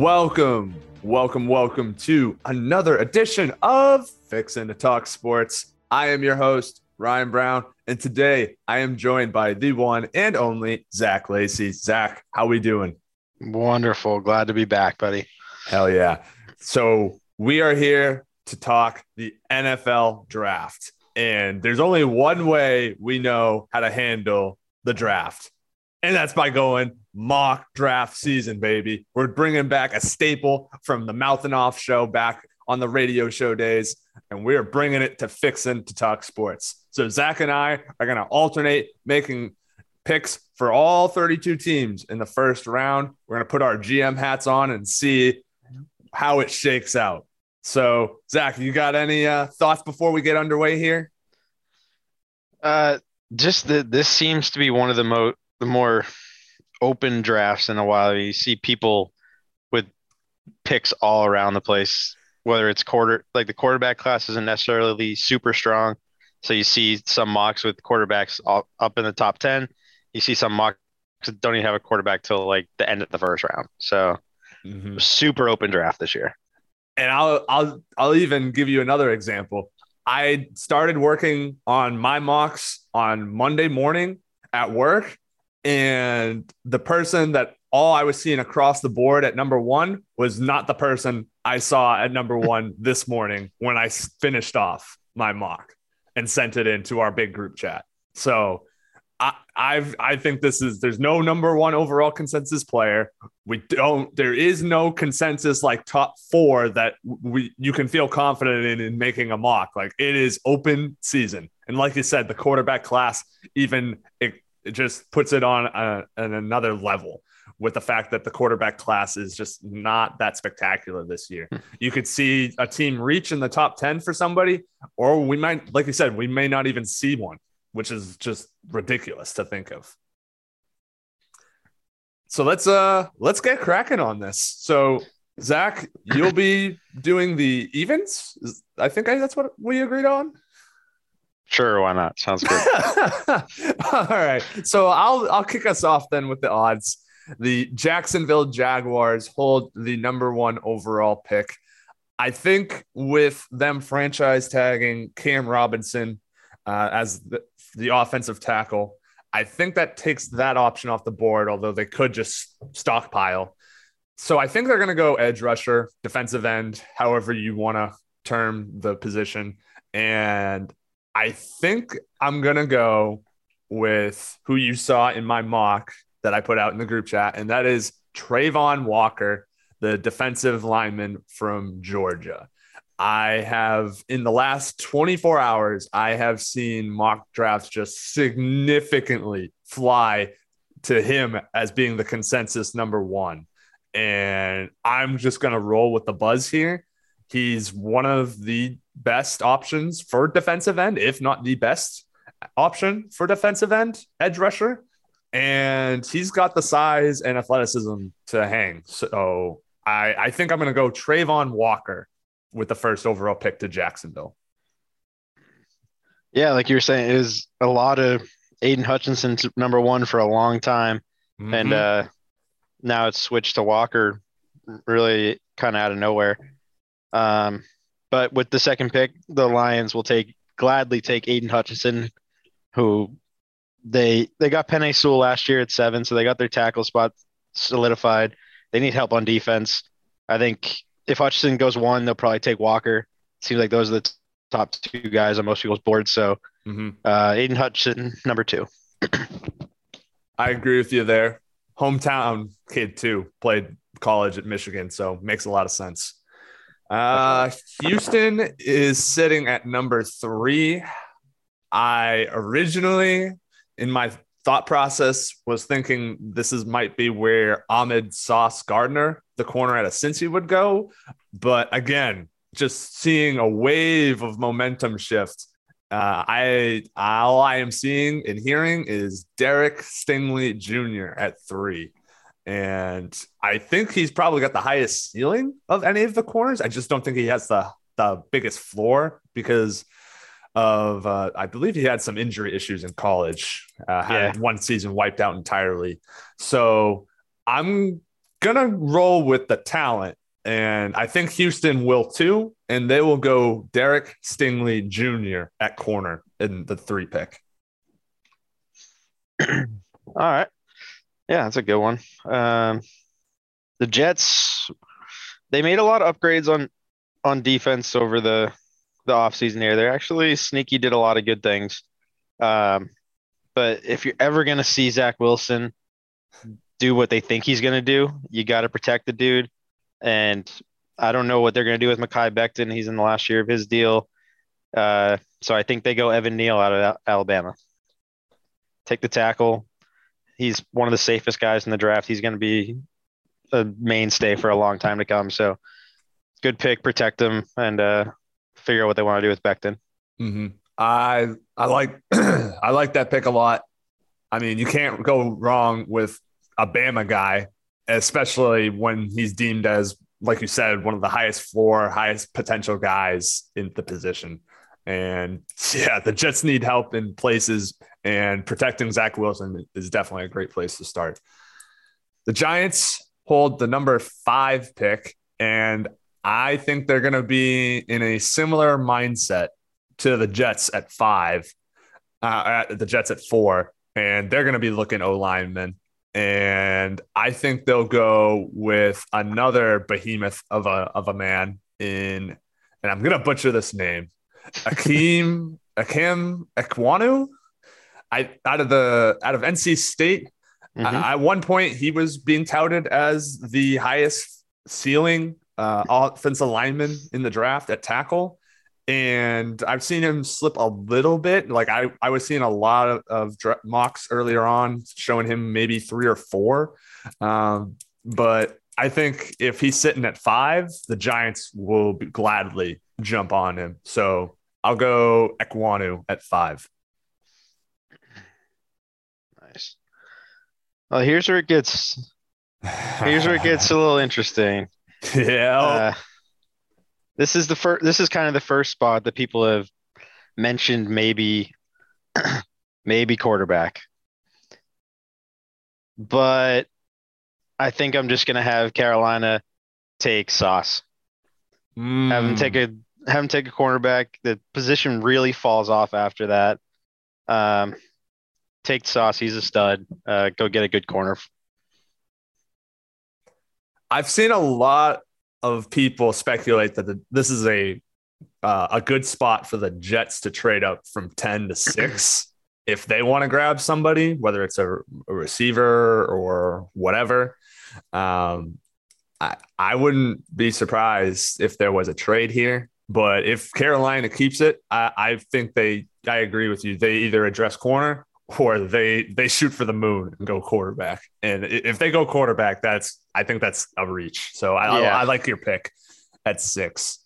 Welcome, welcome, welcome to another edition of Fixin' to Talk Sports. I am your host, Ryan Brown, and today I am joined by the one and only Zach Lacey. Zach, how we doing? Wonderful. Glad to be back, buddy. Hell yeah. So we are here to talk the NFL draft. And there's only one way we know how to handle the draft, and that's by going mock draft season, baby. We're bringing back a staple from the Mouth and Off show back on the radio show days, and we're bringing it to Fixin' to Talk Sports. So Zach and I are going to alternate making picks for all 32 teams in the first round. We're going to put our GM hats on and see how it shakes out. So, Zach, you got any uh, thoughts before we get underway here? Uh, just that this seems to be one of the mo the more open drafts in a while. You see people with picks all around the place, whether it's quarter like the quarterback class isn't necessarily super strong. So you see some mocks with quarterbacks up in the top 10. You see some mocks that don't even have a quarterback till like the end of the first round. So mm-hmm. super open draft this year. And I'll I'll I'll even give you another example. I started working on my mocks on Monday morning at work and the person that all I was seeing across the board at number one was not the person I saw at number one this morning when I finished off my mock and sent it into our big group chat. So I, I've I think this is there's no number one overall consensus player. We don't there is no consensus like top four that we you can feel confident in in making a mock. Like it is open season. And like you said, the quarterback class even it, it just puts it on a, an another level with the fact that the quarterback class is just not that spectacular this year. Hmm. You could see a team reach in the top 10 for somebody, or we might, like you said, we may not even see one, which is just ridiculous to think of. So let's uh let's get cracking on this. So Zach, you'll be doing the evens. I think I, that's what we agreed on. Sure, why not? Sounds good. All right. So I'll I'll kick us off then with the odds. The Jacksonville Jaguars hold the number one overall pick. I think with them franchise tagging Cam Robinson uh, as the, the offensive tackle, I think that takes that option off the board, although they could just stockpile. So I think they're going to go edge rusher, defensive end, however you want to term the position. And I think I'm gonna go with who you saw in my mock that I put out in the group chat, and that is Travon Walker, the defensive lineman from Georgia. I have in the last 24 hours, I have seen mock drafts just significantly fly to him as being the consensus number one. And I'm just going to roll with the buzz here. He's one of the best options for defensive end, if not the best option for defensive end, edge rusher. And he's got the size and athleticism to hang. So I, I think I'm going to go Travon Walker with the first overall pick to Jacksonville. Yeah, like you were saying, it was a lot of Aidan Hutchinson number one for a long time. Mm-hmm. And uh, now it's switched to Walker really kind of out of nowhere. Um, but with the second pick, the Lions will take gladly take Aidan Hutchinson, who they they got Penei Sewell last year at seven, so they got their tackle spot solidified. They need help on defense. I think if Hutchinson goes one, they'll probably take Walker. Seems like those are the top two guys on most people's boards. So mm-hmm. uh, Aidan Hutchinson, number two. I agree with you there. Hometown kid too, played college at Michigan, so makes a lot of sense. Uh, Houston is sitting at number three. I originally, in my thought process, was thinking this is might be where Ahmad Sauce Gardner, the corner at a Cincy, would go. But again, just seeing a wave of momentum shift. Uh, I all I am seeing and hearing is Derek Stingley Jr. at three. And I think he's probably got the highest ceiling of any of the corners. I just don't think he has the the biggest floor because of uh, I believe he had some injury issues in college. Uh, had yeah. one season wiped out entirely. So I'm gonna roll with the talent, and I think Houston will too, and they will go Derek Stingley Jr. at corner in the three pick. All right. Yeah, that's a good one. Um, the Jets, they made a lot of upgrades on on defense over the the offseason here. They're actually sneaky did a lot of good things. Um, but if you're ever going to see Zach Wilson do what they think he's going to do, you got to protect the dude. And I don't know what they're going to do with Mekhi Becton. He's in the last year of his deal. Uh, so I think they go Evan Neal out of Alabama. Take the tackle. He's one of the safest guys in the draft. He's going to be a mainstay for a long time to come. So good pick, protect him, and uh, figure out what they want to do with Becton. Mm-hmm. I I like I like that pick a lot. I mean, you can't go wrong with a Bama guy, especially when he's deemed as, like you said, one of the highest floor, highest potential guys in the position. And yeah, the Jets need help in places, and protecting Zach Wilson is definitely a great place to start. The Giants hold the number five pick, and I think they're going to be in a similar mindset to the Jets at five, uh, at the Jets at four, and they're going to be looking O linemen. And I think they'll go with another behemoth of a of a man in, and I'm going to butcher this name, Akeem Akim Ekwonu. I out of the out of NC State. Mm-hmm. Uh, at one point, he was being touted as the highest ceiling uh, offensive lineman in the draft at tackle and I've seen him slip a little bit. Like I, I was seeing a lot of, of mocks earlier on showing him maybe three or four. Um, but I think if he's sitting at five, the Giants will gladly jump on him. So I'll go Ekwonu at five. Well, here's where it gets. Here's where it gets a little interesting. Yeah. Uh, this is the first. This is kind of the first spot that people have mentioned. Maybe, maybe quarterback. But I think I'm just gonna have Carolina take Sauce. Mm. Have him take a have him take a cornerback. The position really falls off after that. Um, take Sauce. He's a stud. Uh, go get a good corner. I've seen a lot of people speculate that the, this is a uh, a good spot for the Jets to trade up from 10 to 6 if they want to grab somebody, whether it's a, a receiver or whatever. Um, I, I wouldn't be surprised if there was a trade here. But if Carolina keeps it, I, I think they, I agree with you. They either address corner or they they shoot for the moon and go quarterback. And if they go quarterback, that's I think that's a reach. So I, yeah. I, I like your pick at six.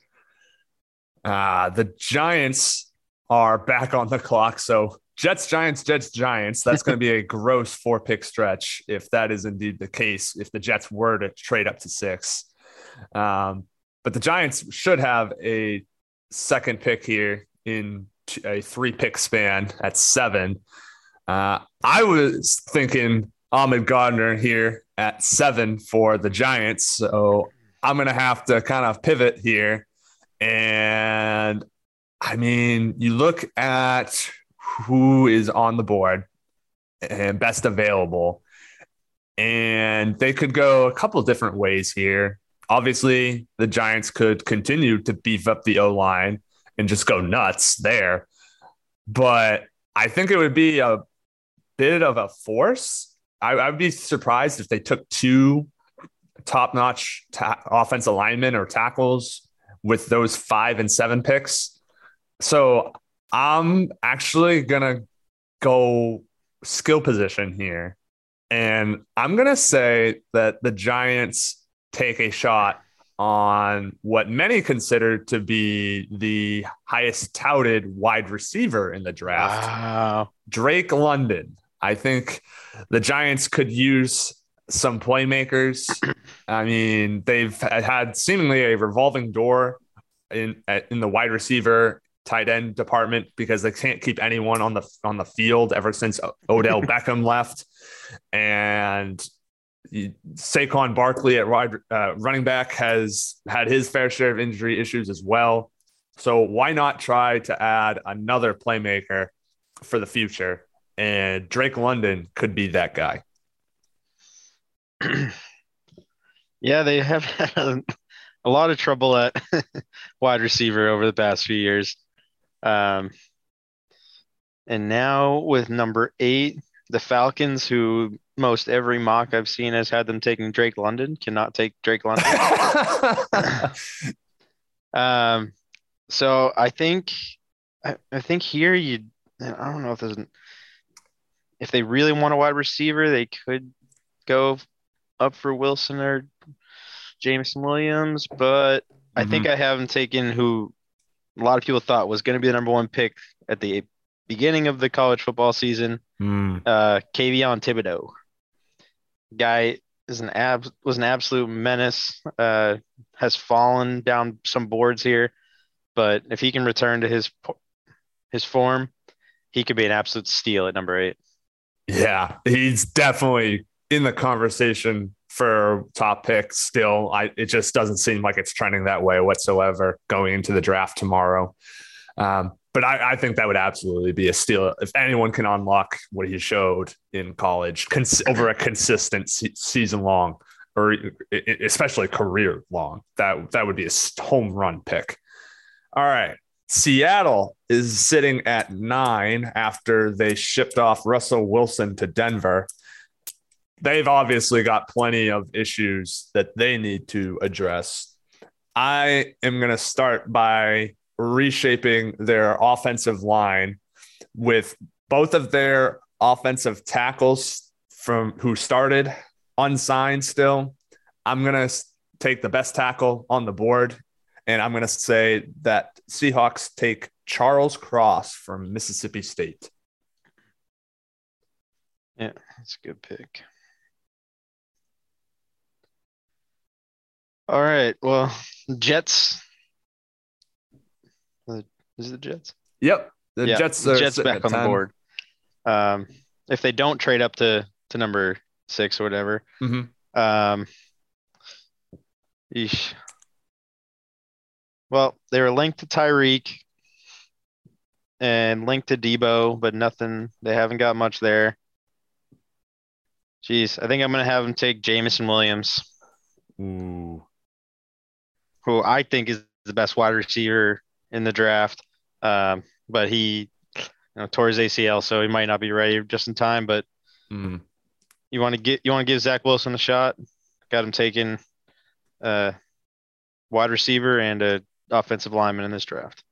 Uh, the Giants are back on the clock. So Jets, Giants, Jets, Giants. That's going to be a gross four pick stretch if that is indeed the case. If the Jets were to trade up to six, um, but the Giants should have a second pick here in a three pick span at seven. Uh, I was thinking Ahmad Gardner here at seven for the Giants. So I'm going to have to kind of pivot here. And I mean, you look at who is on the board and best available, and they could go a couple different ways here. Obviously, the Giants could continue to beef up the O line and just go nuts there. But I think it would be a bit of a force. I, would be surprised if they took two top notch ta- offensive linemen or tackles with those five and seven picks. So I'm actually going to go skill position here. And I'm going to say that the Giants take a shot on what many consider to be the highest touted wide receiver in the draft, wow. Drake London. I think the Giants could use some playmakers. I mean, they've had seemingly a revolving door in in the wide receiver tight end department because they can't keep anyone on the on the field ever since Odell Beckham left. And Saquon Barkley at wide uh, running back has had his fair share of injury issues as well. So why not try to add another playmaker for the future? And Drake London could be that guy. yeah, they have had a lot of trouble at wide receiver over the past few years. Um, and now with number eight, the Falcons, who most every mock I've seen has had them taking Drake London, cannot take Drake London. um, so I think, I, I think here you, I don't know if there's, an, if they really want a wide receiver, they could go up for Wilson or Jameson Williams, but mm-hmm. I think I have him taken who a lot of people thought was going to be the number one pick at the beginning of the college football season. Mm. Uh, Kayvon Thibodeaux, guy is an ab was an absolute menace. Uh, has fallen down some boards here, but if he can return to his his form, he could be an absolute steal at number eight. Yeah, he's definitely in the conversation for top pick still. I it just doesn't seem like it's trending that way whatsoever going into the draft tomorrow. Um, but I, I, think that would absolutely be a steal if anyone can unlock what he showed in college cons- over a consistent se- season long or especially career long. That that would be a home run pick. All right. Seattle is sitting at nine after they shipped off Russell Wilson to Denver they've obviously got plenty of issues that they need to address. I am going to start by reshaping their offensive line with both of their offensive tackles from who started unsigned still. I'm going to take the best tackle on the board and I'm going to say that Seahawks take Charles Cross from Mississippi State. Yeah, that's a good pick. All right. Well, Jets. Is it the Jets? Yep. The yeah, Jets are Jets back on the board. Um, if they don't trade up to to number six or whatever. Mm-hmm. Um, eesh. Well, they were linked to Tyreek and linked to Deebo, but nothing. They haven't got much there. Jeez, I think I'm gonna have them take Jameson Williams. Ooh who I think is the best wide receiver in the draft. Um, but he you know, tore his ACL, so he might not be ready just in time. But mm. you want to get you want to give Zach Wilson a shot. Got him taking uh, wide receiver and a offensive lineman in this draft.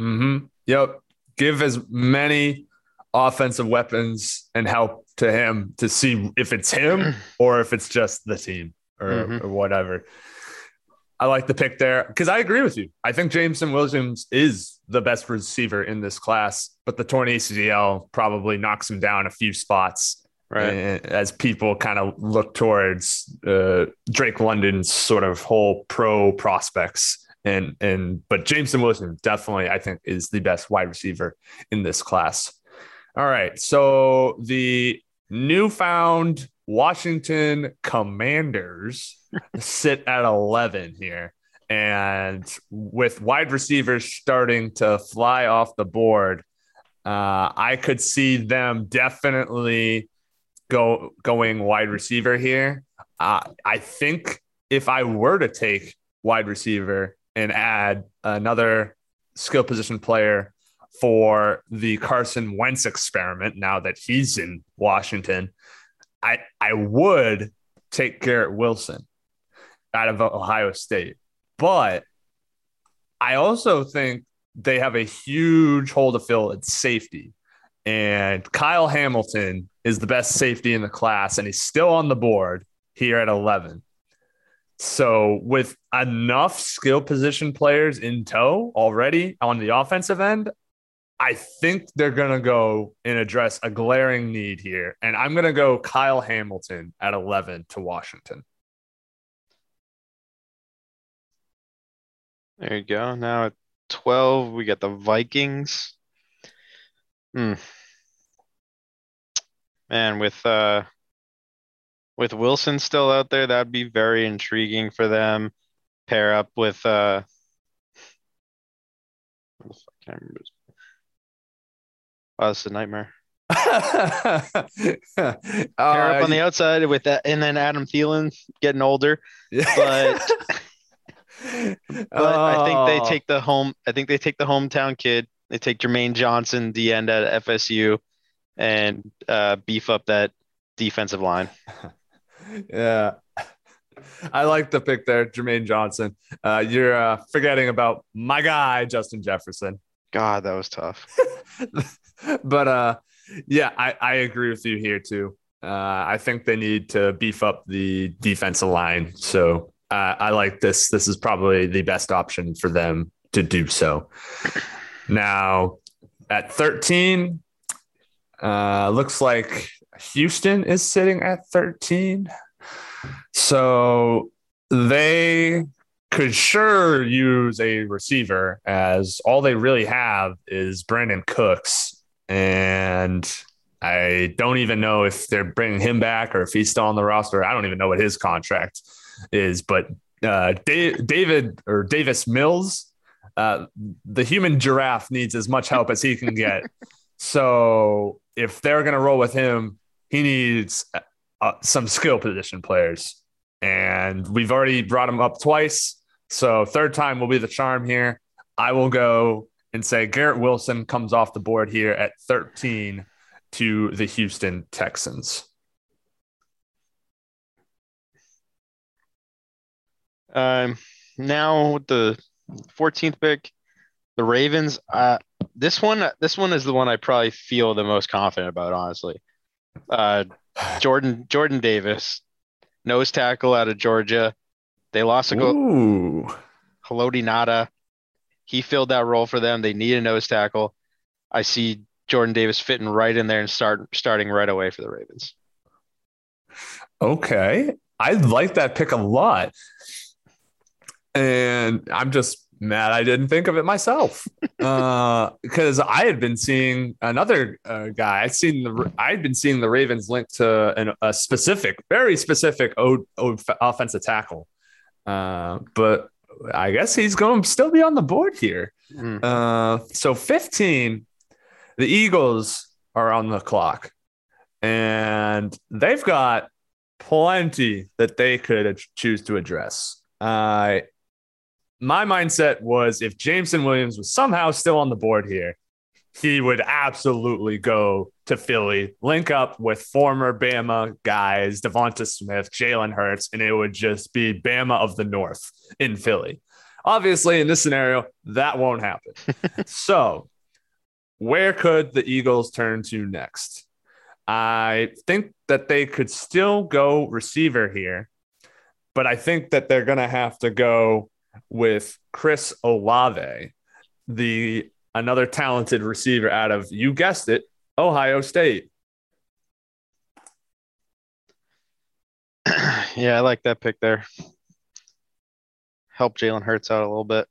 Mm-hmm. Yep. Give as many offensive weapons and help to him to see if it's him or if it's just the team or, mm-hmm. or whatever. I like the pick there because I agree with you. I think Jameson Williams is the best receiver in this class, but the torn ACL probably knocks him down a few spots. Right. As people kind of look towards uh, Drake London's sort of whole pro prospects. And, and, but Jameson Williams definitely, I think, is the best wide receiver in this class. All right. So the newfound Washington Commanders sit at 11 here. And with wide receivers starting to fly off the board, uh, I could see them definitely go going wide receiver here. Uh, I think if I were to take wide receiver and add another skill position player for the Carson Wentz experiment, now that he's in Washington, I I would take Garrett Wilson out of Ohio State, but I also think they have a huge hole to fill at safety. And Kyle Hamilton is the best safety in the class, and he's still on the board here at 11. So, with enough skill position players in tow already on the offensive end, I think they're going to go and address a glaring need here. And I'm going to go Kyle Hamilton at 11 to Washington. There you go. Now at 12, we got the Vikings. Hmm. Man, with uh with Wilson still out there, that'd be very intriguing for them. Pair up with uh I can't remember. Oh, it's a nightmare. uh, Pair up on the outside with that, and then Adam Thielen getting older. But but I think they oh. take the home. I think they take the hometown kid. They take Jermaine Johnson, the end at FSU, and uh, beef up that defensive line. yeah. I like the pick there, Jermaine Johnson. Uh, you're uh, forgetting about my guy, Justin Jefferson. God, that was tough. but uh, yeah, I, I agree with you here too. Uh, I think they need to beef up the defensive line. So uh, I like this. This is probably the best option for them to do so. Now, at 13, uh, looks like Houston is sitting at 13. So they could sure use a receiver as all they really have is Brandin Cooks. And I don't even know if they're bringing him back or if he's still on the roster. I don't even know what his contract is. But uh, David or Davis Mills, uh, the human giraffe needs as much help as he can get. so if they're going to roll with him, he needs uh, some skill position players. And we've already brought him up twice. So third time will be the charm here. I will go and say Garrett Wilson comes off the board here at 13 to the Houston Texans. Um, now with the 14th pick, the Ravens. Uh, this one, this one is the one I probably feel the most confident about, honestly. Uh, Jordan Jordan Davis, nose tackle out of Georgia. They lost a goal. Haloti Ngata. He filled that role for them. They need a nose tackle. I see Jordan Davis fitting right in there and start starting right away for the Ravens. Okay. I like that pick a lot. And I'm just mad I didn't think of it myself because uh, I had been seeing another uh, guy. I'd seen the I had been seeing the Ravens linked to an, a specific, very specific o, o, offensive tackle, uh, but I guess he's going to still be on the board here. Mm. so 15, the Eagles are on the clock, and they've got plenty that they could choose to address. Uh, my mindset was if Jameson Williams was somehow still on the board here, he would absolutely go to Philly, link up with former Bama guys, Devonta Smith, Jalen Hurts, and it would just be Bama of the North in Philly. Obviously, in this scenario, that won't happen. so, where could the Eagles turn to next? I think that they could still go receiver here, but I think that they're going to have to go with Chris Olave, the another talented receiver out of you guessed it, Ohio State. yeah, I like that pick there. Help Jalen Hurts out a little bit.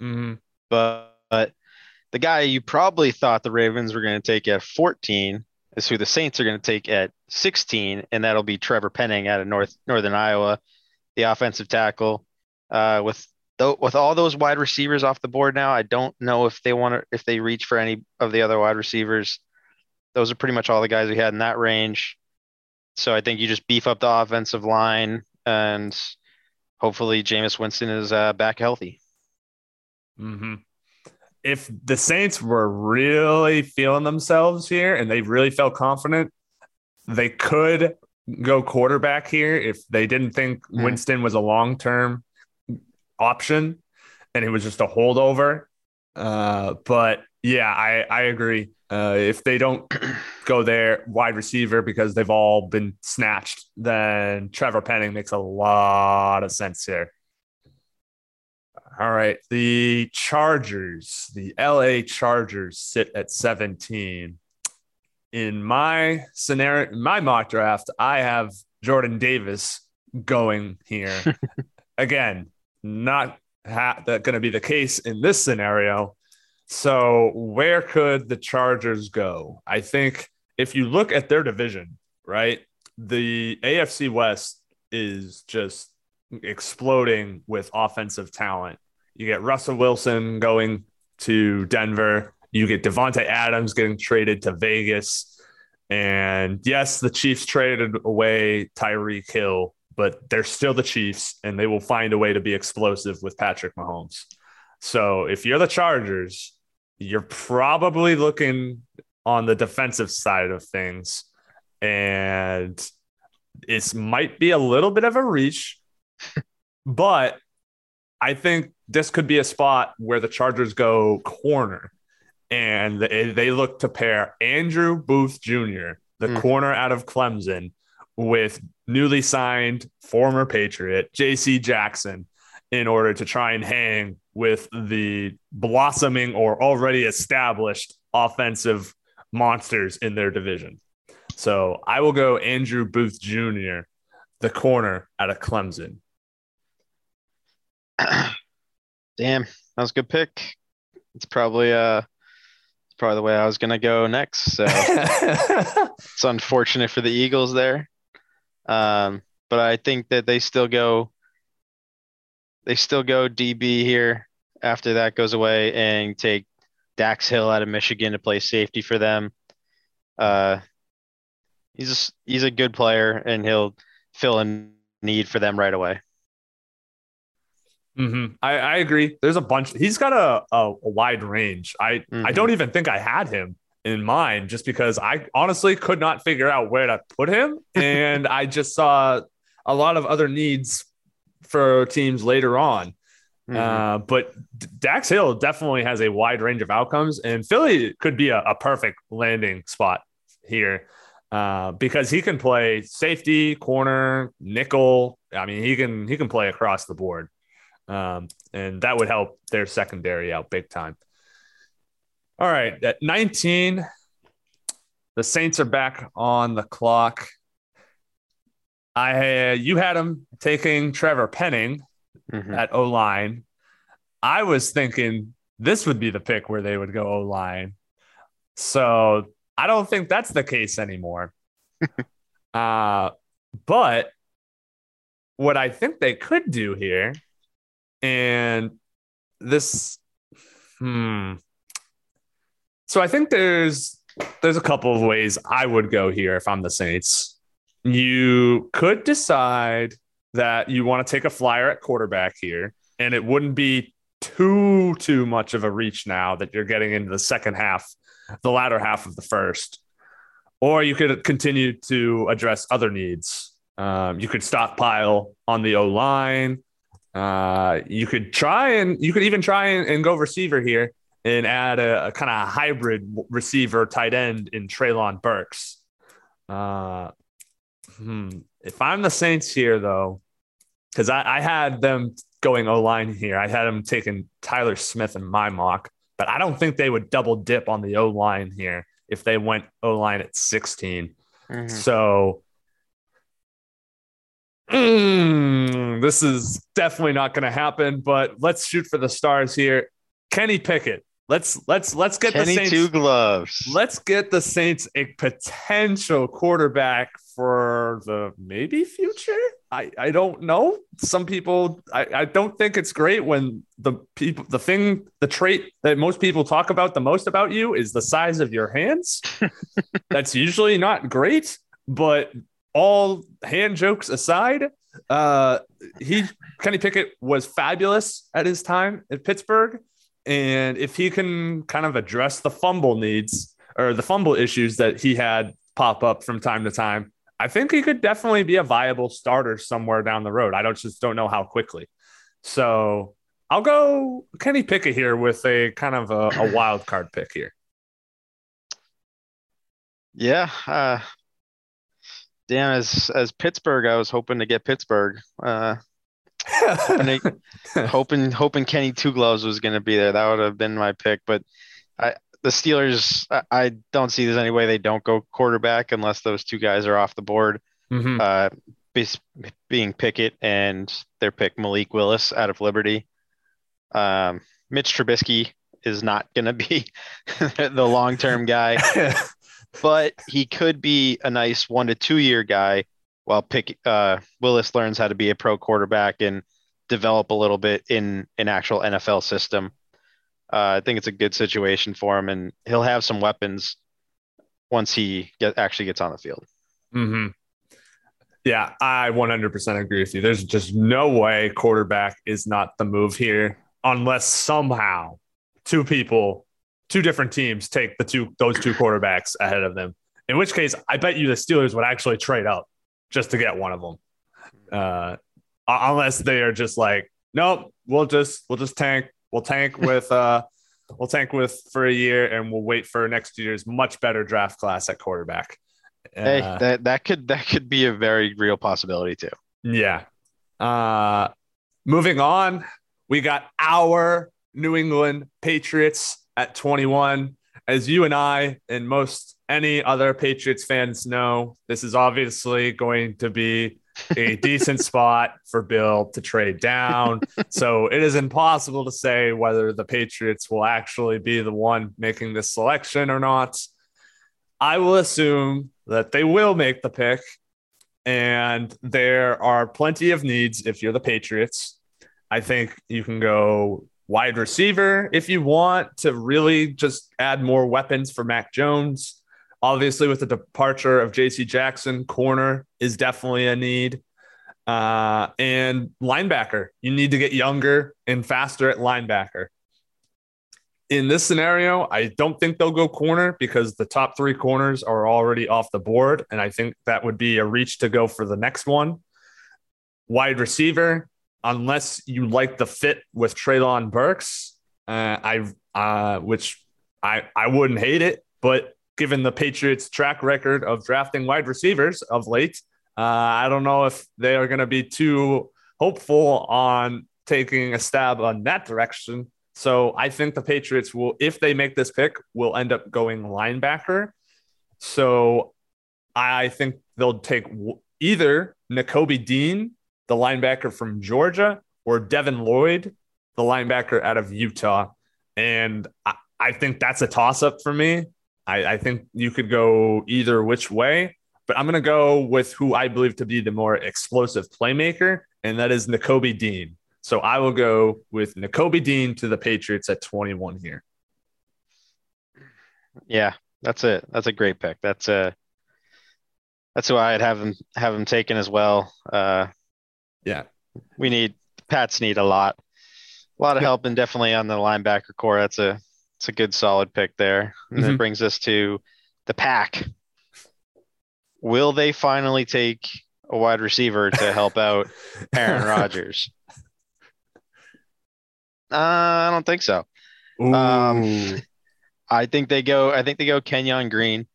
Mm-hmm. But, but the guy you probably thought the Ravens were going to take at 14 is who the Saints are going to take at 16, and that'll be Trevor Penning out of North Northern Iowa, the offensive tackle. Uh, with though with all those wide receivers off the board now, I don't know if they want to if they reach for any of the other wide receivers. Those are pretty much all the guys we had in that range. So I think you just beef up the offensive line and hopefully Jameis Winston is uh, back healthy. Mm-hmm. If the Saints were really feeling themselves here and they really felt confident, they could go quarterback here if they didn't think mm. Winston was a long term option and it was just a holdover. Uh, but yeah, I, I agree. Uh, if they don't go there wide receiver because they've all been snatched, then Trevor Penning makes a lot of sense here. All right. The Chargers, the LA Chargers sit at 17. In my scenario, my mock draft, I have Jordan Davis going here. Again, not ha- that going to be the case in this scenario. So where could the Chargers go? I think if you look at their division, right? the AFC West is just exploding with offensive talent. You get Russell Wilson going to Denver. You get Davante Adams getting traded to Vegas. And yes, the Chiefs traded away Tyreek Hill, but they're still the Chiefs and they will find a way to be explosive with Patrick Mahomes. So if you're the Chargers, you're probably looking on the defensive side of things. And it might be a little bit of a reach, but I think this could be a spot where the Chargers go corner and they look to pair Andrew Booth Jr., the mm. corner out of Clemson, with newly signed former Patriot JC Jackson in order to try and hang with the blossoming or already established offensive monsters in their division. So I will go Andrew Booth Jr., the corner out of Clemson. Damn, that was a good pick. It's probably uh it's probably the way I was gonna go next. So it's unfortunate for the Eagles there. Um, but I think that they still go they still go DB here after that goes away and take Dax Hill out of Michigan to play safety for them. Uh, he's a, he's a good player and he'll fill in need for them right away. Mm-hmm. I, I agree. There's a bunch. He's got a, a, a wide range. I mm-hmm. I don't even think I had him in mind just because I honestly could not figure out where to put him, and I just saw a lot of other needs for teams later on. Mm-hmm. Uh, but Dax Hill definitely has a wide range of outcomes, and Philly could be a, a perfect landing spot here uh, because he can play safety, corner, nickel. I mean, he can he can play across the board, um, and that would help their secondary out big time. All right, at 19, the Saints are back on the clock. I you had him taking Trevor Penning mm-hmm. at O line. I was thinking this would be the pick where they would go O line. So I don't think that's the case anymore. uh, but what I think they could do here, and this, hmm. So I think there's there's a couple of ways I would go here if I'm the Saints. You could decide that you want to take a flyer at quarterback here, and it wouldn't be too too much of a reach now that you're getting into the second half, the latter half of the first. Or you could continue to address other needs. Um, you could stockpile on the O line. Uh, you could try and you could even try and, and go receiver here and add a, a kind of hybrid receiver tight end in Treylon Burks. Uh, hmm. If I'm the Saints here, though, because I, I, had them going O line here, I had them taking Tyler Smith in my mock, but I don't think they would double dip on the O line here if they went O line at 16. Mm-hmm. So mm, this is definitely not going to happen, but let's shoot for the stars here. Kenny Pickett Let's let's let's get Kenny the Saints two gloves. Let's get the Saints a potential quarterback for the maybe future. I I don't know. Some people I, I don't think it's great when the people the thing the trait that most people talk about the most about you is the size of your hands. That's usually not great, but all hand jokes aside, uh he Kenny Pickett was fabulous at his time at Pittsburgh and if he can kind of address the fumble needs or the fumble issues that he had pop up from time to time, I think he could definitely be a viable starter somewhere down the road. I don't just don't know how quickly. So I'll go Kenny Pickett here with a kind of a, a wild card pick here. Yeah. Uh, damn, as as Pittsburgh, I was hoping to get Pittsburgh. Uh, hoping, hoping hoping Kenny Two Gloves was going to be there. That would have been my pick. But I, the Steelers, I, I, don't see there's any way they don't go quarterback unless those two guys are off the board. Mm-hmm. Uh, be, being Pickett and their pick Malik Willis out of Liberty. Um, Mitch Trubisky is not going to be the long term guy. but he could be a nice one to two year guy while pick uh, Willis learns how to be a pro quarterback and develop a little bit in an actual NFL system. Uh, I think it's a good situation for him, and he'll have some weapons once he get, actually gets on the field. Mm-hmm. Yeah, I 100% agree with you. There's just no way quarterback is not the move here unless somehow two people, two different teams take the two those two quarterbacks ahead of them. In which case, I bet you the Steelers would actually trade up just to get one of them. Uh, unless they are just like, nope, we'll just we'll just tank. We'll tank with uh we'll tank with for a year and we'll wait for next year's much better draft class at quarterback. Hey, uh, that that could that could be a very real possibility too. Yeah. Uh moving on, we got our New England Patriots at 21. As you and I and most any other Patriots fans know, this is obviously going to be a decent spot for Bill to trade down. so it is impossible to say whether the Patriots will actually be the one making this selection or not. I will assume that they will make the pick, and there are plenty of needs if you're the Patriots. I think you can go wide receiver if you want to really just add more weapons for Mac Jones. Obviously, with the departure of JC Jackson, corner is definitely a need. Uh, and linebacker, you need to get younger and faster at linebacker. In this scenario, I don't think they'll go corner because the top three corners are already off the board. And I think that would be a reach to go for the next one. Wide receiver, unless you like the fit with Treylon Burks, uh, I uh, which I I wouldn't hate it, but given the Patriots' track record of drafting wide receivers of late. Uh, I don't know if they are going to be too hopeful on taking a stab on that direction. So I think the Patriots will, if they make this pick, will end up going linebacker. So I think they'll take either Nakobe Dean, the linebacker from Georgia, or Devin Lloyd, the linebacker out of Utah. And I, I think that's a toss up for me. I, I think you could go either which way, but I'm going to go with who I believe to be the more explosive playmaker, and that is Nakobe Dean. So I will go with Nakobe Dean to the Patriots at 21 here. Yeah, that's it. That's a great pick. That's a uh, that's who I'd have him have him taken as well. Uh, yeah, we need Pats need a lot, a lot of help, and definitely on the linebacker corps. That's a it's a good solid pick there. And mm-hmm. that brings us to the pack. Will they finally take a wide receiver to help out Aaron Rodgers? Uh, I don't think so. Um, I think they go. I think they go Kenyon Green,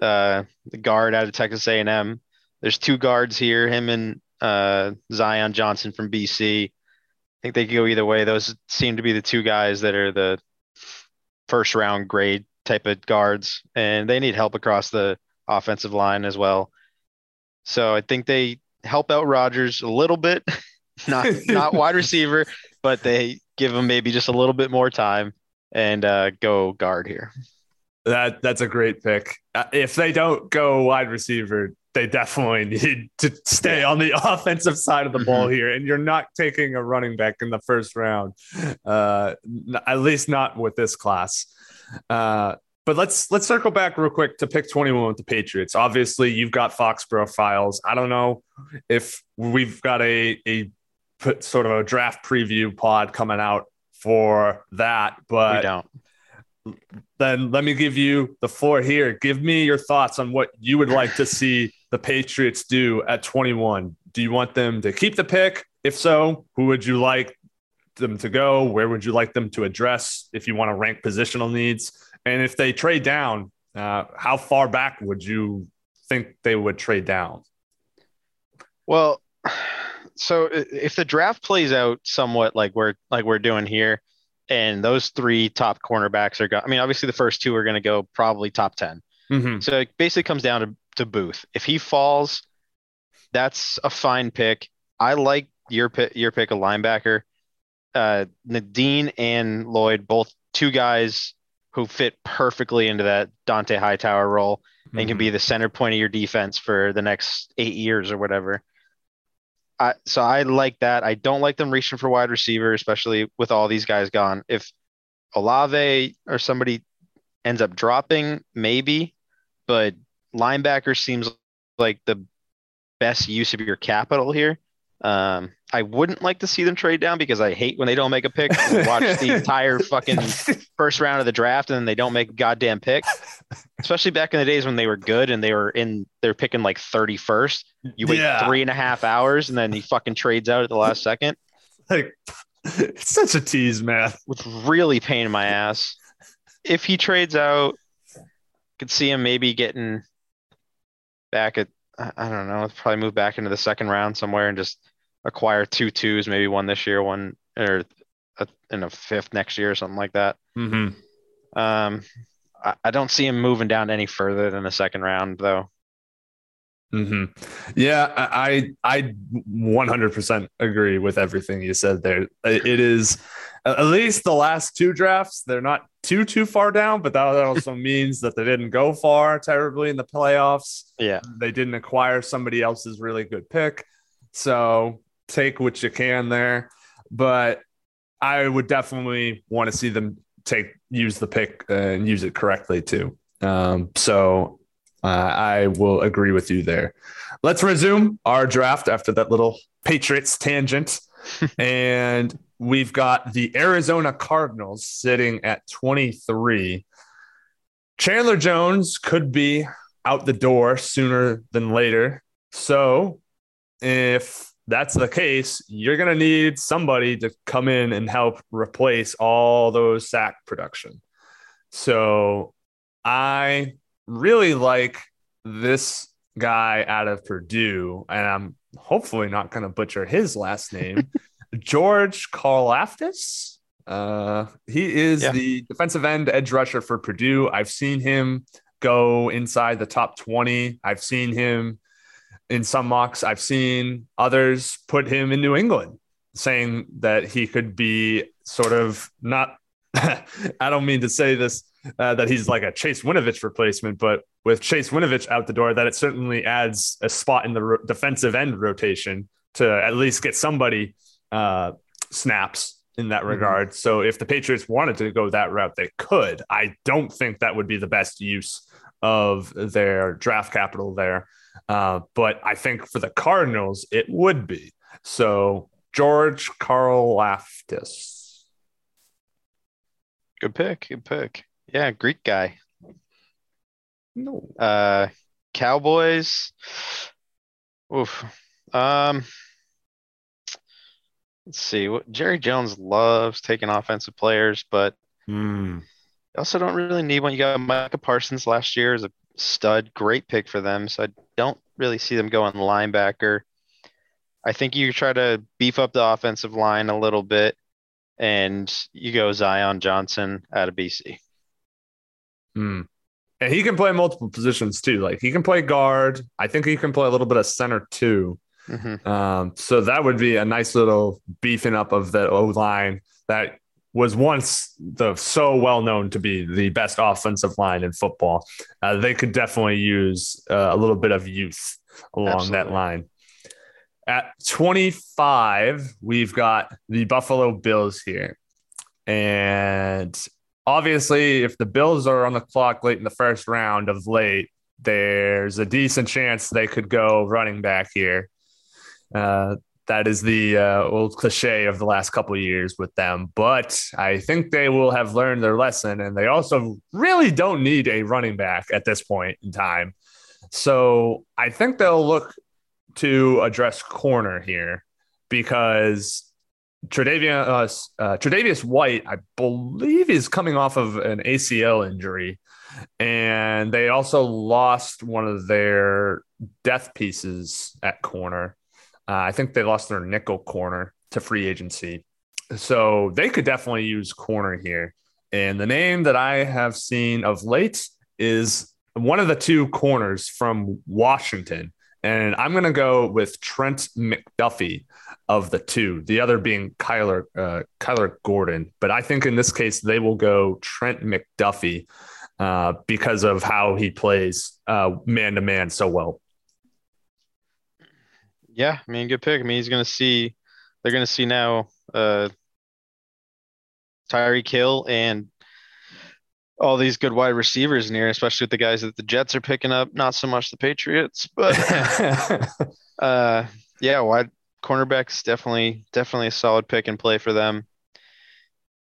uh, the guard out of Texas A&M. There's two guards here, him and uh, Zion Johnson from BC. I think they could go either way. Those seem to be the two guys that are the first round grade type of guards, and they need help across the offensive line as well. So I think they help out Rodgers a little bit, not not wide receiver, but they give him maybe just a little bit more time and uh, go guard here. That that's a great pick. Uh, if they don't go wide receiver, they definitely need to stay on the offensive side of the ball mm-hmm. here. And you're not taking a running back in the first round, uh, at least not with this class. Uh, but let's let's circle back real quick to pick 21 with the Patriots. Obviously, you've got Foxborough files. I don't know if we've got a a sort of a draft preview pod coming out for that, but we don't then let me give you the floor here. Give me your thoughts on what you would like to see the Patriots do at 21. Do you want them to keep the pick? If so, who would you like them to go? Where would you like them to address if you want to rank positional needs? And if they trade down, uh, how far back would you think they would trade down? Well, so if the draft plays out somewhat like we're like we're doing here, and those three top cornerbacks are going. I mean, obviously the first two are going to go probably top 10 mm-hmm. So it basically comes down to, to Booth. If he falls, that's a fine pick. I like your pick, your pick a linebacker. Uh, Nadine and Lloyd, both two guys who fit perfectly into that Dont'a Hightower role. and mm-hmm. can be the center point of your defense for the next eight years or whatever. I, so I like that. I don't like them reaching for wide receiver, especially with all these guys gone. If Olave or somebody ends up dropping, maybe, but linebacker seems like the best use of your capital here. Um, I wouldn't like to see them trade down because I hate when they don't make a pick. Watch the entire fucking first round of the draft and then they don't make a goddamn pick. Especially back in the days when they were good and they were in, they're picking like 31st. You wait yeah. three and a half hours and then he fucking trades out at the last second. Like, it's such a tease, man. With really pain in my ass. If he trades out, could see him maybe getting back at I don't know, probably move back into the second round somewhere and just acquire two twos, maybe one this year, one or a, in a fifth next year or something like that. Mm-hmm. Um, I, I, don't see him moving down any further than the second round, though. Mm-hmm. Yeah, I I 100% agree with everything you said there. It is at least the last two drafts, they're not too too far down, but that also means that they didn't go far terribly in the playoffs. Yeah, they didn't acquire somebody else's really good pick. So take what you can there. But I would definitely want to see them take use the pick and use it correctly too. Um, so uh, I will agree with you there. Let's resume our draft after that little Patriots tangent. and we've got the Arizona Cardinals sitting at 23. Chandler Jones could be out the door sooner than later. So if that's the case, you're going to need somebody to come in and help replace all those sack production. So I really like this guy out of Purdue, and I'm hopefully not going to butcher his last name, George Karlaftis. Uh, he is yeah. the defensive end edge rusher for Purdue. I've seen him go inside the top 20. I've seen him in some mocks, I've seen others put him in New England, saying that he could be sort of not. I don't mean to say this uh, that he's like a Chase Winovich replacement, but with Chase Winovich out the door, that it certainly adds a spot in the ro- defensive end rotation to at least get somebody uh, snaps in that mm-hmm. regard. So if the Patriots wanted to go that route, they could. I don't think that would be the best use of their draft capital there. Uh, but I think for the Cardinals, it would be. So George Karlaftis. Good pick. Good pick. Yeah, Greek guy. No. Uh, Cowboys. Oof. Um. Let's see. What Jerry Jones loves taking offensive players, but mm. you also don't really need one. You got Micah Parsons last year as a stud, great pick for them. So I don't really see them going linebacker. I think you try to beef up the offensive line a little bit, and you go Zion Johnson out of BC. Hmm. And he can play multiple positions too. Like he can play guard. I think he can play a little bit of center too. Mm-hmm. Um, so that would be a nice little beefing up of the O line that was once the so well known to be the best offensive line in football. Uh, they could definitely use uh, a little bit of youth along Absolutely. that line. At 25, we've got the Buffalo Bills here. And obviously, if the Bills are on the clock late in the first round of late, there's a decent chance they could go running back here. Uh, that is the uh, old cliche of the last couple of years with them. But I think they will have learned their lesson, and they also really don't need a running back at this point in time. So I think they'll look to address corner here because Tre'Davious, uh, uh, Tre'Davious White, I believe, is coming off of an ACL injury, and they also lost one of their death pieces at corner. Uh, I think they lost their nickel corner to free agency. So they could definitely use corner here. And the name that I have seen of late is one of the two corners from Washington. And I'm going to go with Trent McDuffie of the two, the other being Kyler, uh, Kyler Gordon. But I think in this case, they will go Trent McDuffie. uh, because of how he plays man to man so well. Yeah, I mean, good pick. I mean, he's going to see, they're going to see now uh, Tyreek Hill and all these good wide receivers in here, especially with the guys that the Jets are picking up. Not so much the Patriots, but uh, yeah, wide cornerbacks definitely definitely a solid pick and play for them.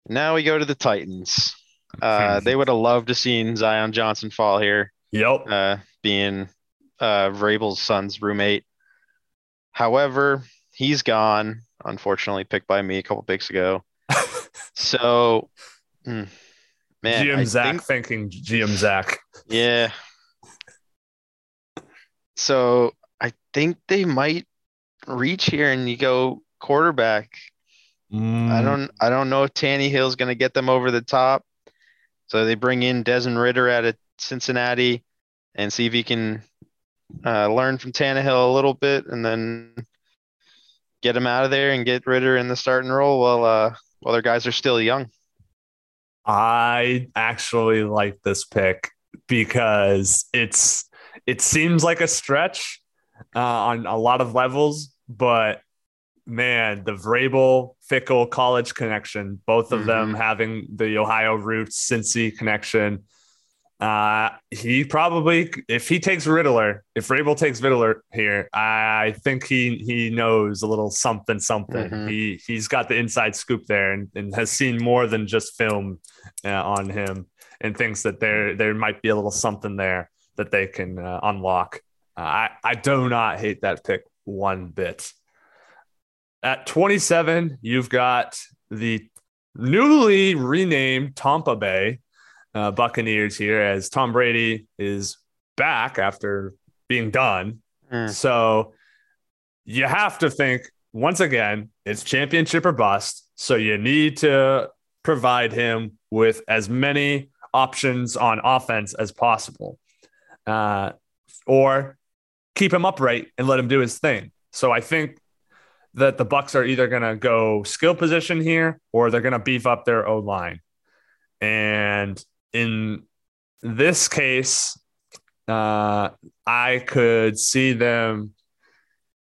Now we go to the Titans. Uh, they would have loved to seen Zion Johnson fall here. Yep. Uh, being uh, Vrabel's son's roommate. However, he's gone. Unfortunately, picked by me a couple picks ago. so, mm, man, GM I Zach think, thinking GM Zach. Yeah. So I think they might reach here and you go quarterback. Mm. I don't I don't know if Tannehill's gonna get them over the top. So they bring in Desmond Ridder out of Cincinnati and see if he can uh, learn from Tannehill a little bit and then get him out of there and get Ridder in the starting role while uh, while their guys are still young. I actually like this pick because it's it seems like a stretch uh, on a lot of levels, but man, the Vrabel Fickle college connection, both of mm-hmm. them having the Ohio roots, Cincy connection. Uh, he probably, if he takes Ridder, if Vrabel takes Ridder here, I think he he knows a little something something. Mm-hmm. He he's got the inside scoop there and, and has seen more than just film uh, on him and thinks that there there might be a little something there that they can uh, unlock. Uh, I I do not hate that pick one bit. At 27, you've got the newly renamed Tampa Bay uh, Buccaneers here as Tom Brady is back after being done. Mm. So you have to think once again, it's championship or bust. So you need to provide him with as many options on offense as possible, uh, or keep him upright and let him do his thing. So I think that the Bucks are either going to go skill position here or they're going to beef up their O line. And in this case, uh, I could see them.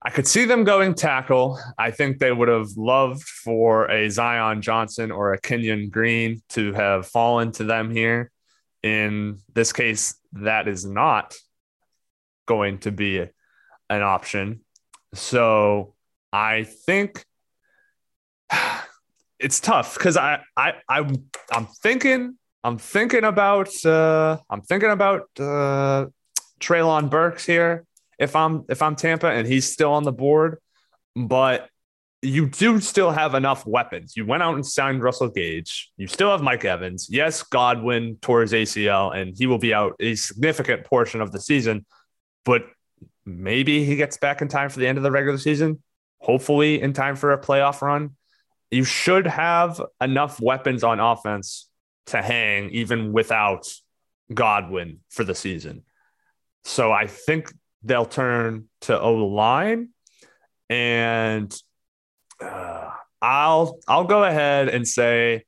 I could see them going tackle. I think they would have loved for a Zion Johnson or a Kenyon Green to have fallen to them here. In this case, that is not going to be an option. So I think it's tough because I, I I I'm thinking I'm thinking about uh, I'm thinking about uh, Treylon Burks here. If I'm if I'm Tampa and he's still on the board, but you do still have enough weapons. You went out and signed Russell Gage. You still have Mike Evans. Yes, Godwin tore his ACL and he will be out a significant portion of the season, but maybe he gets back in time for the end of the regular season. Hopefully, in time for a playoff run. You should have enough weapons on offense to hang even without Godwin for the season. So I think they'll turn to O line, and uh, I'll I'll go ahead and say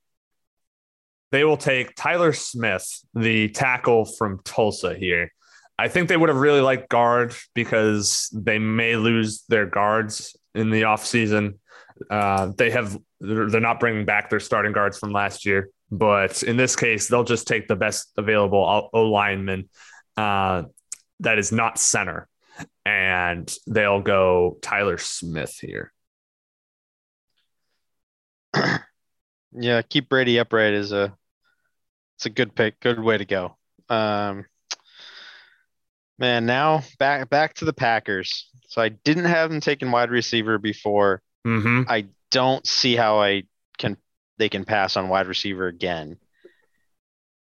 they will take Tyler Smith, the tackle from Tulsa here. I think they would have really liked guard because they may lose their guards in the offseason. Uh, they have they're not bringing back their starting guards from last year. But in this case, they'll just take the best available O lineman uh, that is not center, and they'll go Tyler Smith here. yeah, keep Brady upright is a it's a good pick, good way to go. Um, man, now back back to the Packers. So I didn't have them taking wide receiver before. Mm-hmm. I don't see how I can they can pass on wide receiver again.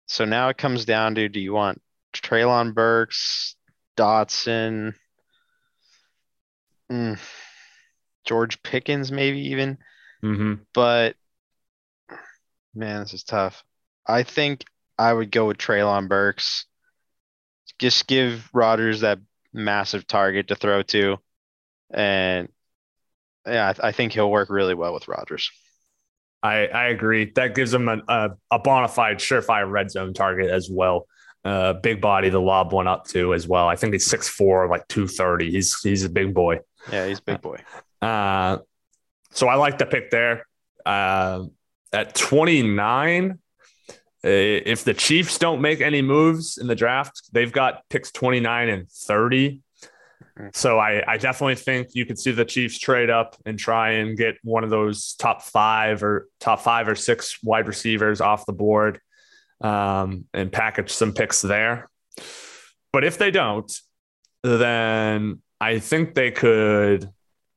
So now it comes down to do you want Treylon Burks, Dotson, mm, George Pickens, maybe even? Mm-hmm. But man, this is tough. I think I would go with Treylon Burks. Just give Rodgers that massive target to throw to. And yeah, I, th- I think he'll work really well with Rodgers. I, I agree. That gives him a, a, a bona fide, surefire red zone target as well. Uh, big body to lob one up to as well. I think he's 6'4, like 230. He's he's a big boy. Yeah, he's a big boy. Uh, so I like the pick there. Uh, at 29, if the Chiefs don't make any moves in the draft, they've got picks 29 and 30. Mm. So I, I definitely think you could see the Chiefs trade up and try and get one of those top five or top five or six wide receivers off the board um, and package some picks there. But if they don't, then I think they could.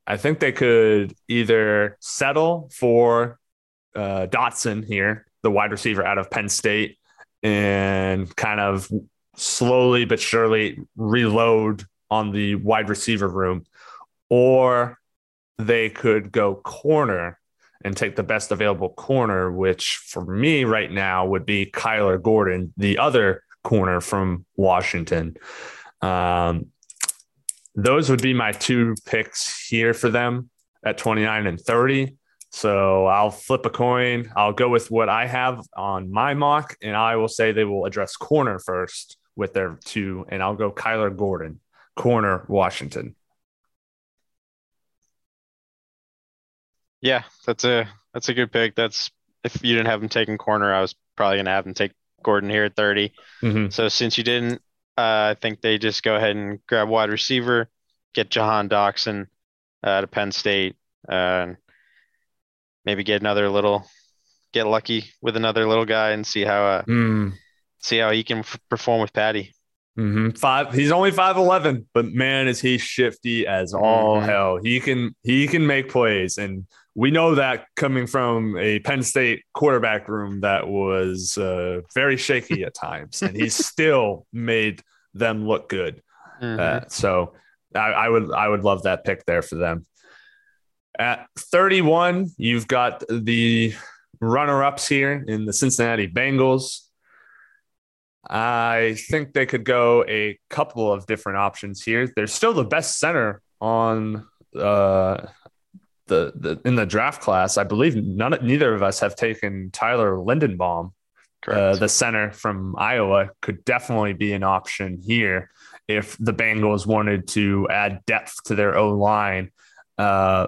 I think they could either settle for uh, Dotson here, the wide receiver out of Penn State, and kind of slowly but surely reload on the wide receiver room, or they could go corner and take the best available corner, which for me right now would be Kyler Gordon, the other corner from Washington. Um, those would be my two picks here for them at 29 and 30. So I'll flip a coin. I'll go with what I have on my mock, and I will say they will address corner first with their two, and I'll go Kyler Gordon, corner Washington. Yeah, that's a that's a good pick. That's if you didn't have him taking corner, I was probably gonna have him take Gordon here at 30. Mm-hmm. So since you didn't, uh, I think they just go ahead and grab wide receiver, get Jahan Dotson uh, to Penn State, uh, maybe get another little, get lucky with another little guy and see how uh, mm. see how he can f- perform with Patty. Mm-hmm. Five. He's only five eleven, but man, is he shifty as all mm-hmm. hell. He can he can make plays, and we know that coming from a Penn State quarterback room that was uh, very shaky at times, and he still made them look good. Mm-hmm. Uh, so I, I would I would love that pick there for them. At 31, you've got the runner ups here in the Cincinnati Bengals. I think they could go a couple of different options here. They're still the best center on uh, the, the in the draft class. I believe none neither of us have taken Tyler Linderbaum. Uh, the center from Iowa could definitely be an option here if the Bengals wanted to add depth to their O line. Uh,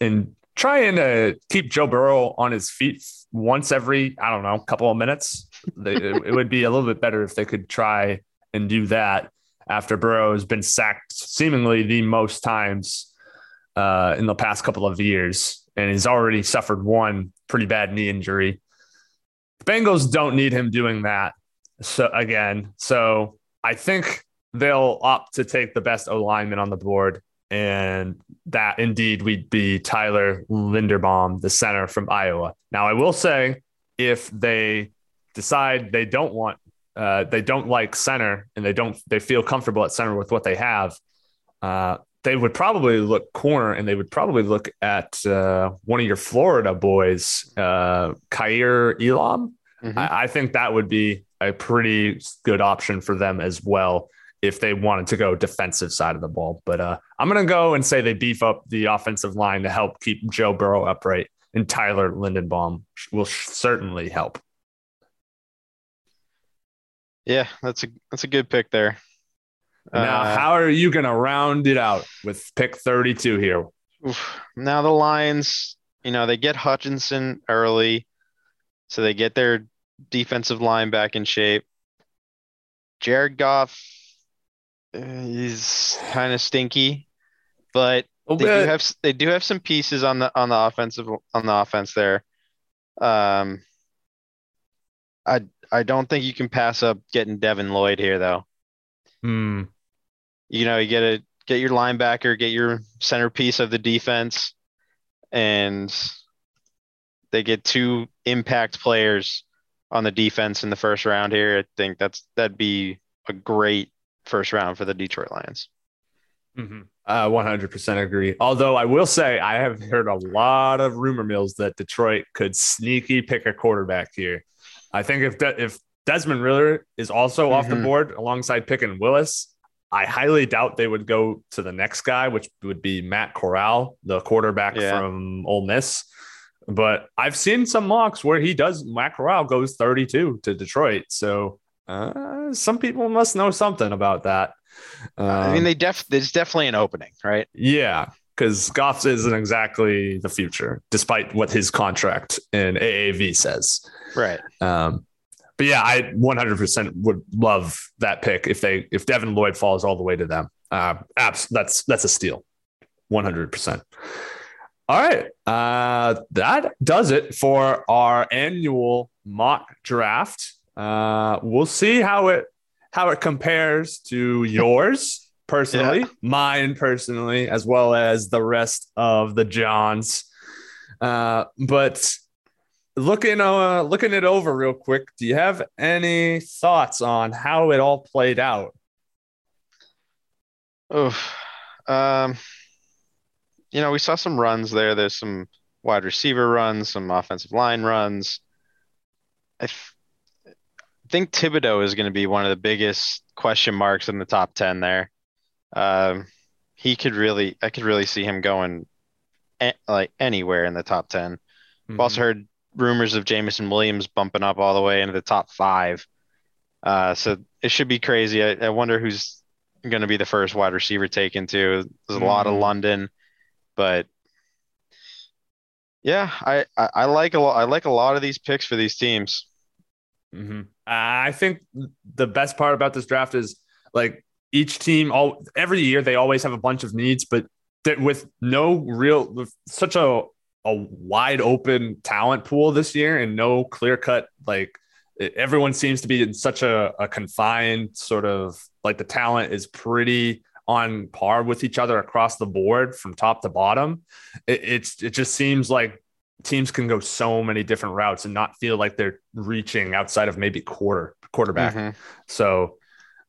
and trying to keep Joe Burrow on his feet once every, I don't know, couple of minutes. It would be a little bit better if they could try and do that after Burrow has been sacked seemingly the most times uh, in the past couple of years. And he's already suffered one pretty bad knee injury. The Bengals don't need him doing that. So again, so I think they'll opt to take the best lineman on the board and that indeed would be Tyler Linderbaum, the center from Iowa. Now, I will say, if they decide they don't want, uh, they don't like center, and they don't, they feel comfortable at center with what they have, uh, they would probably look corner, and they would probably look at uh, one of your Florida boys, uh, Kaiir Elam. Mm-hmm. I, I think that would be a pretty good option for them as well if they wanted to go defensive side of the ball. But uh, I'm going to go and say they beef up the offensive line to help keep Joe Burrow upright, and Tyler Linderbaum will certainly help. Yeah, that's a that's a good pick there. Now, uh, how are you going to round it out with pick 32 here? Oof. Now the Lions, you know, they get Hutchinson early, so they get their defensive line back in shape. Jared Goff is kind of stinky, but they do have they do have some pieces on the on the offensive on the offense there. Um, I I don't think you can pass up getting Devin Lloyd here though. Hmm. You know, you get a get your linebacker, get your centerpiece of the defense, and they get two impact players on the defense in the first round here. I think that's that'd be a great first round for the Detroit Lions. Mm-hmm. Uh, 100% agree. Although I will say, I have heard a lot of rumor mills that Detroit could sneaky pick a quarterback here. I think if De- if Desmond Ridder is also mm-hmm. off the mm-hmm. board alongside Pickett and Willis, I highly doubt they would go to the next guy, which would be Matt Corral, the quarterback yeah. from Ole Miss. But I've seen some mocks where he does Matt Corral goes 32 to Detroit. So uh, some people must know something about that. Um, I mean, um, they def there's definitely an opening, right? Yeah, because Goff isn't exactly the future, despite what his contract in AAV says. Right. Um, but yeah, I 100% would love that pick if they if Devin Lloyd falls all the way to them. Uh, abs- that's that's a steal, 100%. All right, uh, that does it for our annual mock draft. Uh, we'll see how it how it compares to yours personally, yeah. mine personally, as well as the rest of the Johns. Uh, but looking uh looking it over real quick, do you have any thoughts on how it all played out? Oh, um, you know, we saw some runs there. There's some wide receiver runs, some offensive line runs. I think Thibodeaux is going to be one of the biggest question marks in the top 10 there. Um, he could really, I could really see him going a- like anywhere in the top 10. Mm-hmm. I've also heard rumors of Jameson Williams bumping up all the way into the top five. Uh, so it should be crazy. I, I wonder who's going to be the first wide receiver taken to. There's a lot of mm-hmm. London, but yeah, I, I, I like a lot. I like a lot of these picks for these teams. Mm-hmm. I think the best part about this draft is like each team all every year they always have a bunch of needs, but with no real with such a a wide open talent pool this year and no clear cut like everyone seems to be in such a, a confined sort of like the talent is pretty on par with each other across the board from top to bottom. It, it's it just seems like teams can go so many different routes and not feel like they're reaching outside of maybe quarter quarterback. Mm-hmm. So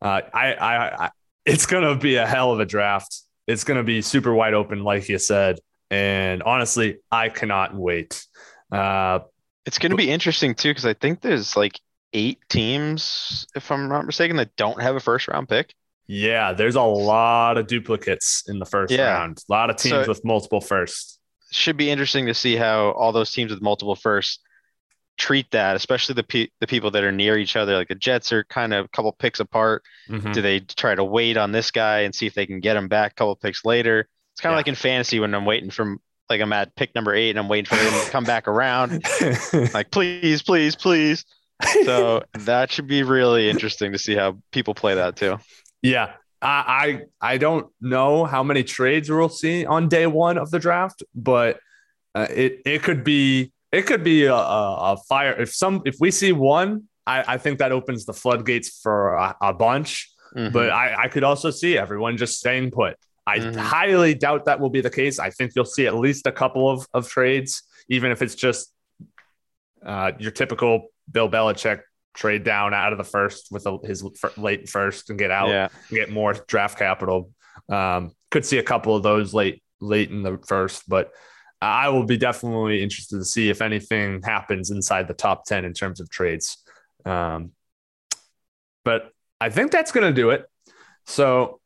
uh, I, I, I, it's gonna be a hell of a draft. It's gonna be super wide open, like you said. And honestly, I cannot wait. Uh, it's gonna be interesting too because I think there's like eight teams, if I'm not mistaken, that don't have a first round pick. Yeah, there's a lot of duplicates in the first yeah. round. A lot of teams so, with multiple firsts should be interesting to see how all those teams with multiple firsts treat that, especially the pe- the people that are near each other. Like the Jets are kind of a couple picks apart. Mm-hmm. Do they try to wait on this guy and see if they can get him back a couple picks later? It's kind of yeah. like in fantasy when I'm waiting for like I'm at pick number eight and I'm waiting for him to come back around. like please, please, please. So that should be really interesting to see how people play that too. Yeah, I I don't know how many trades we'll see on day one of the draft, but uh, it it could be it could be a, a, fire if some if we see one, I, I think that opens the floodgates for a, a bunch. Mm-hmm. But I, I could also see everyone just staying put. I mm-hmm. highly doubt that will be the case. I think you'll see at least a couple of, of trades, even if it's just uh, your typical Bill Belichick trade down out of the first with a, his late first and get out, yeah. and get more draft capital. Um, could see a couple of those late late in the first, but I will be definitely interested to see if anything happens inside the top ten in terms of trades. Um, but I think that's going to do it. So,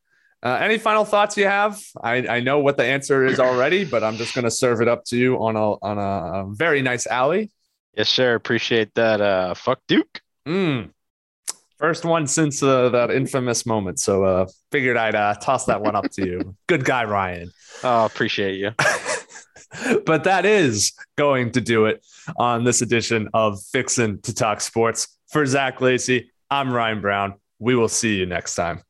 uh, any final thoughts you have? I, I know what the answer is already, but I'm just going to serve it up to you on a on a, very nice alley. Yes, sir. Appreciate that. Uh, fuck Duke. Mm. First one since uh, that infamous moment. So uh, figured I'd uh, toss that one up to you. Good guy, Ryan. Oh, appreciate you. but that is going to do it on this edition of Fixin' to Talk Sports. For Zach Lacey, I'm Ryan Brown. We will see you next time.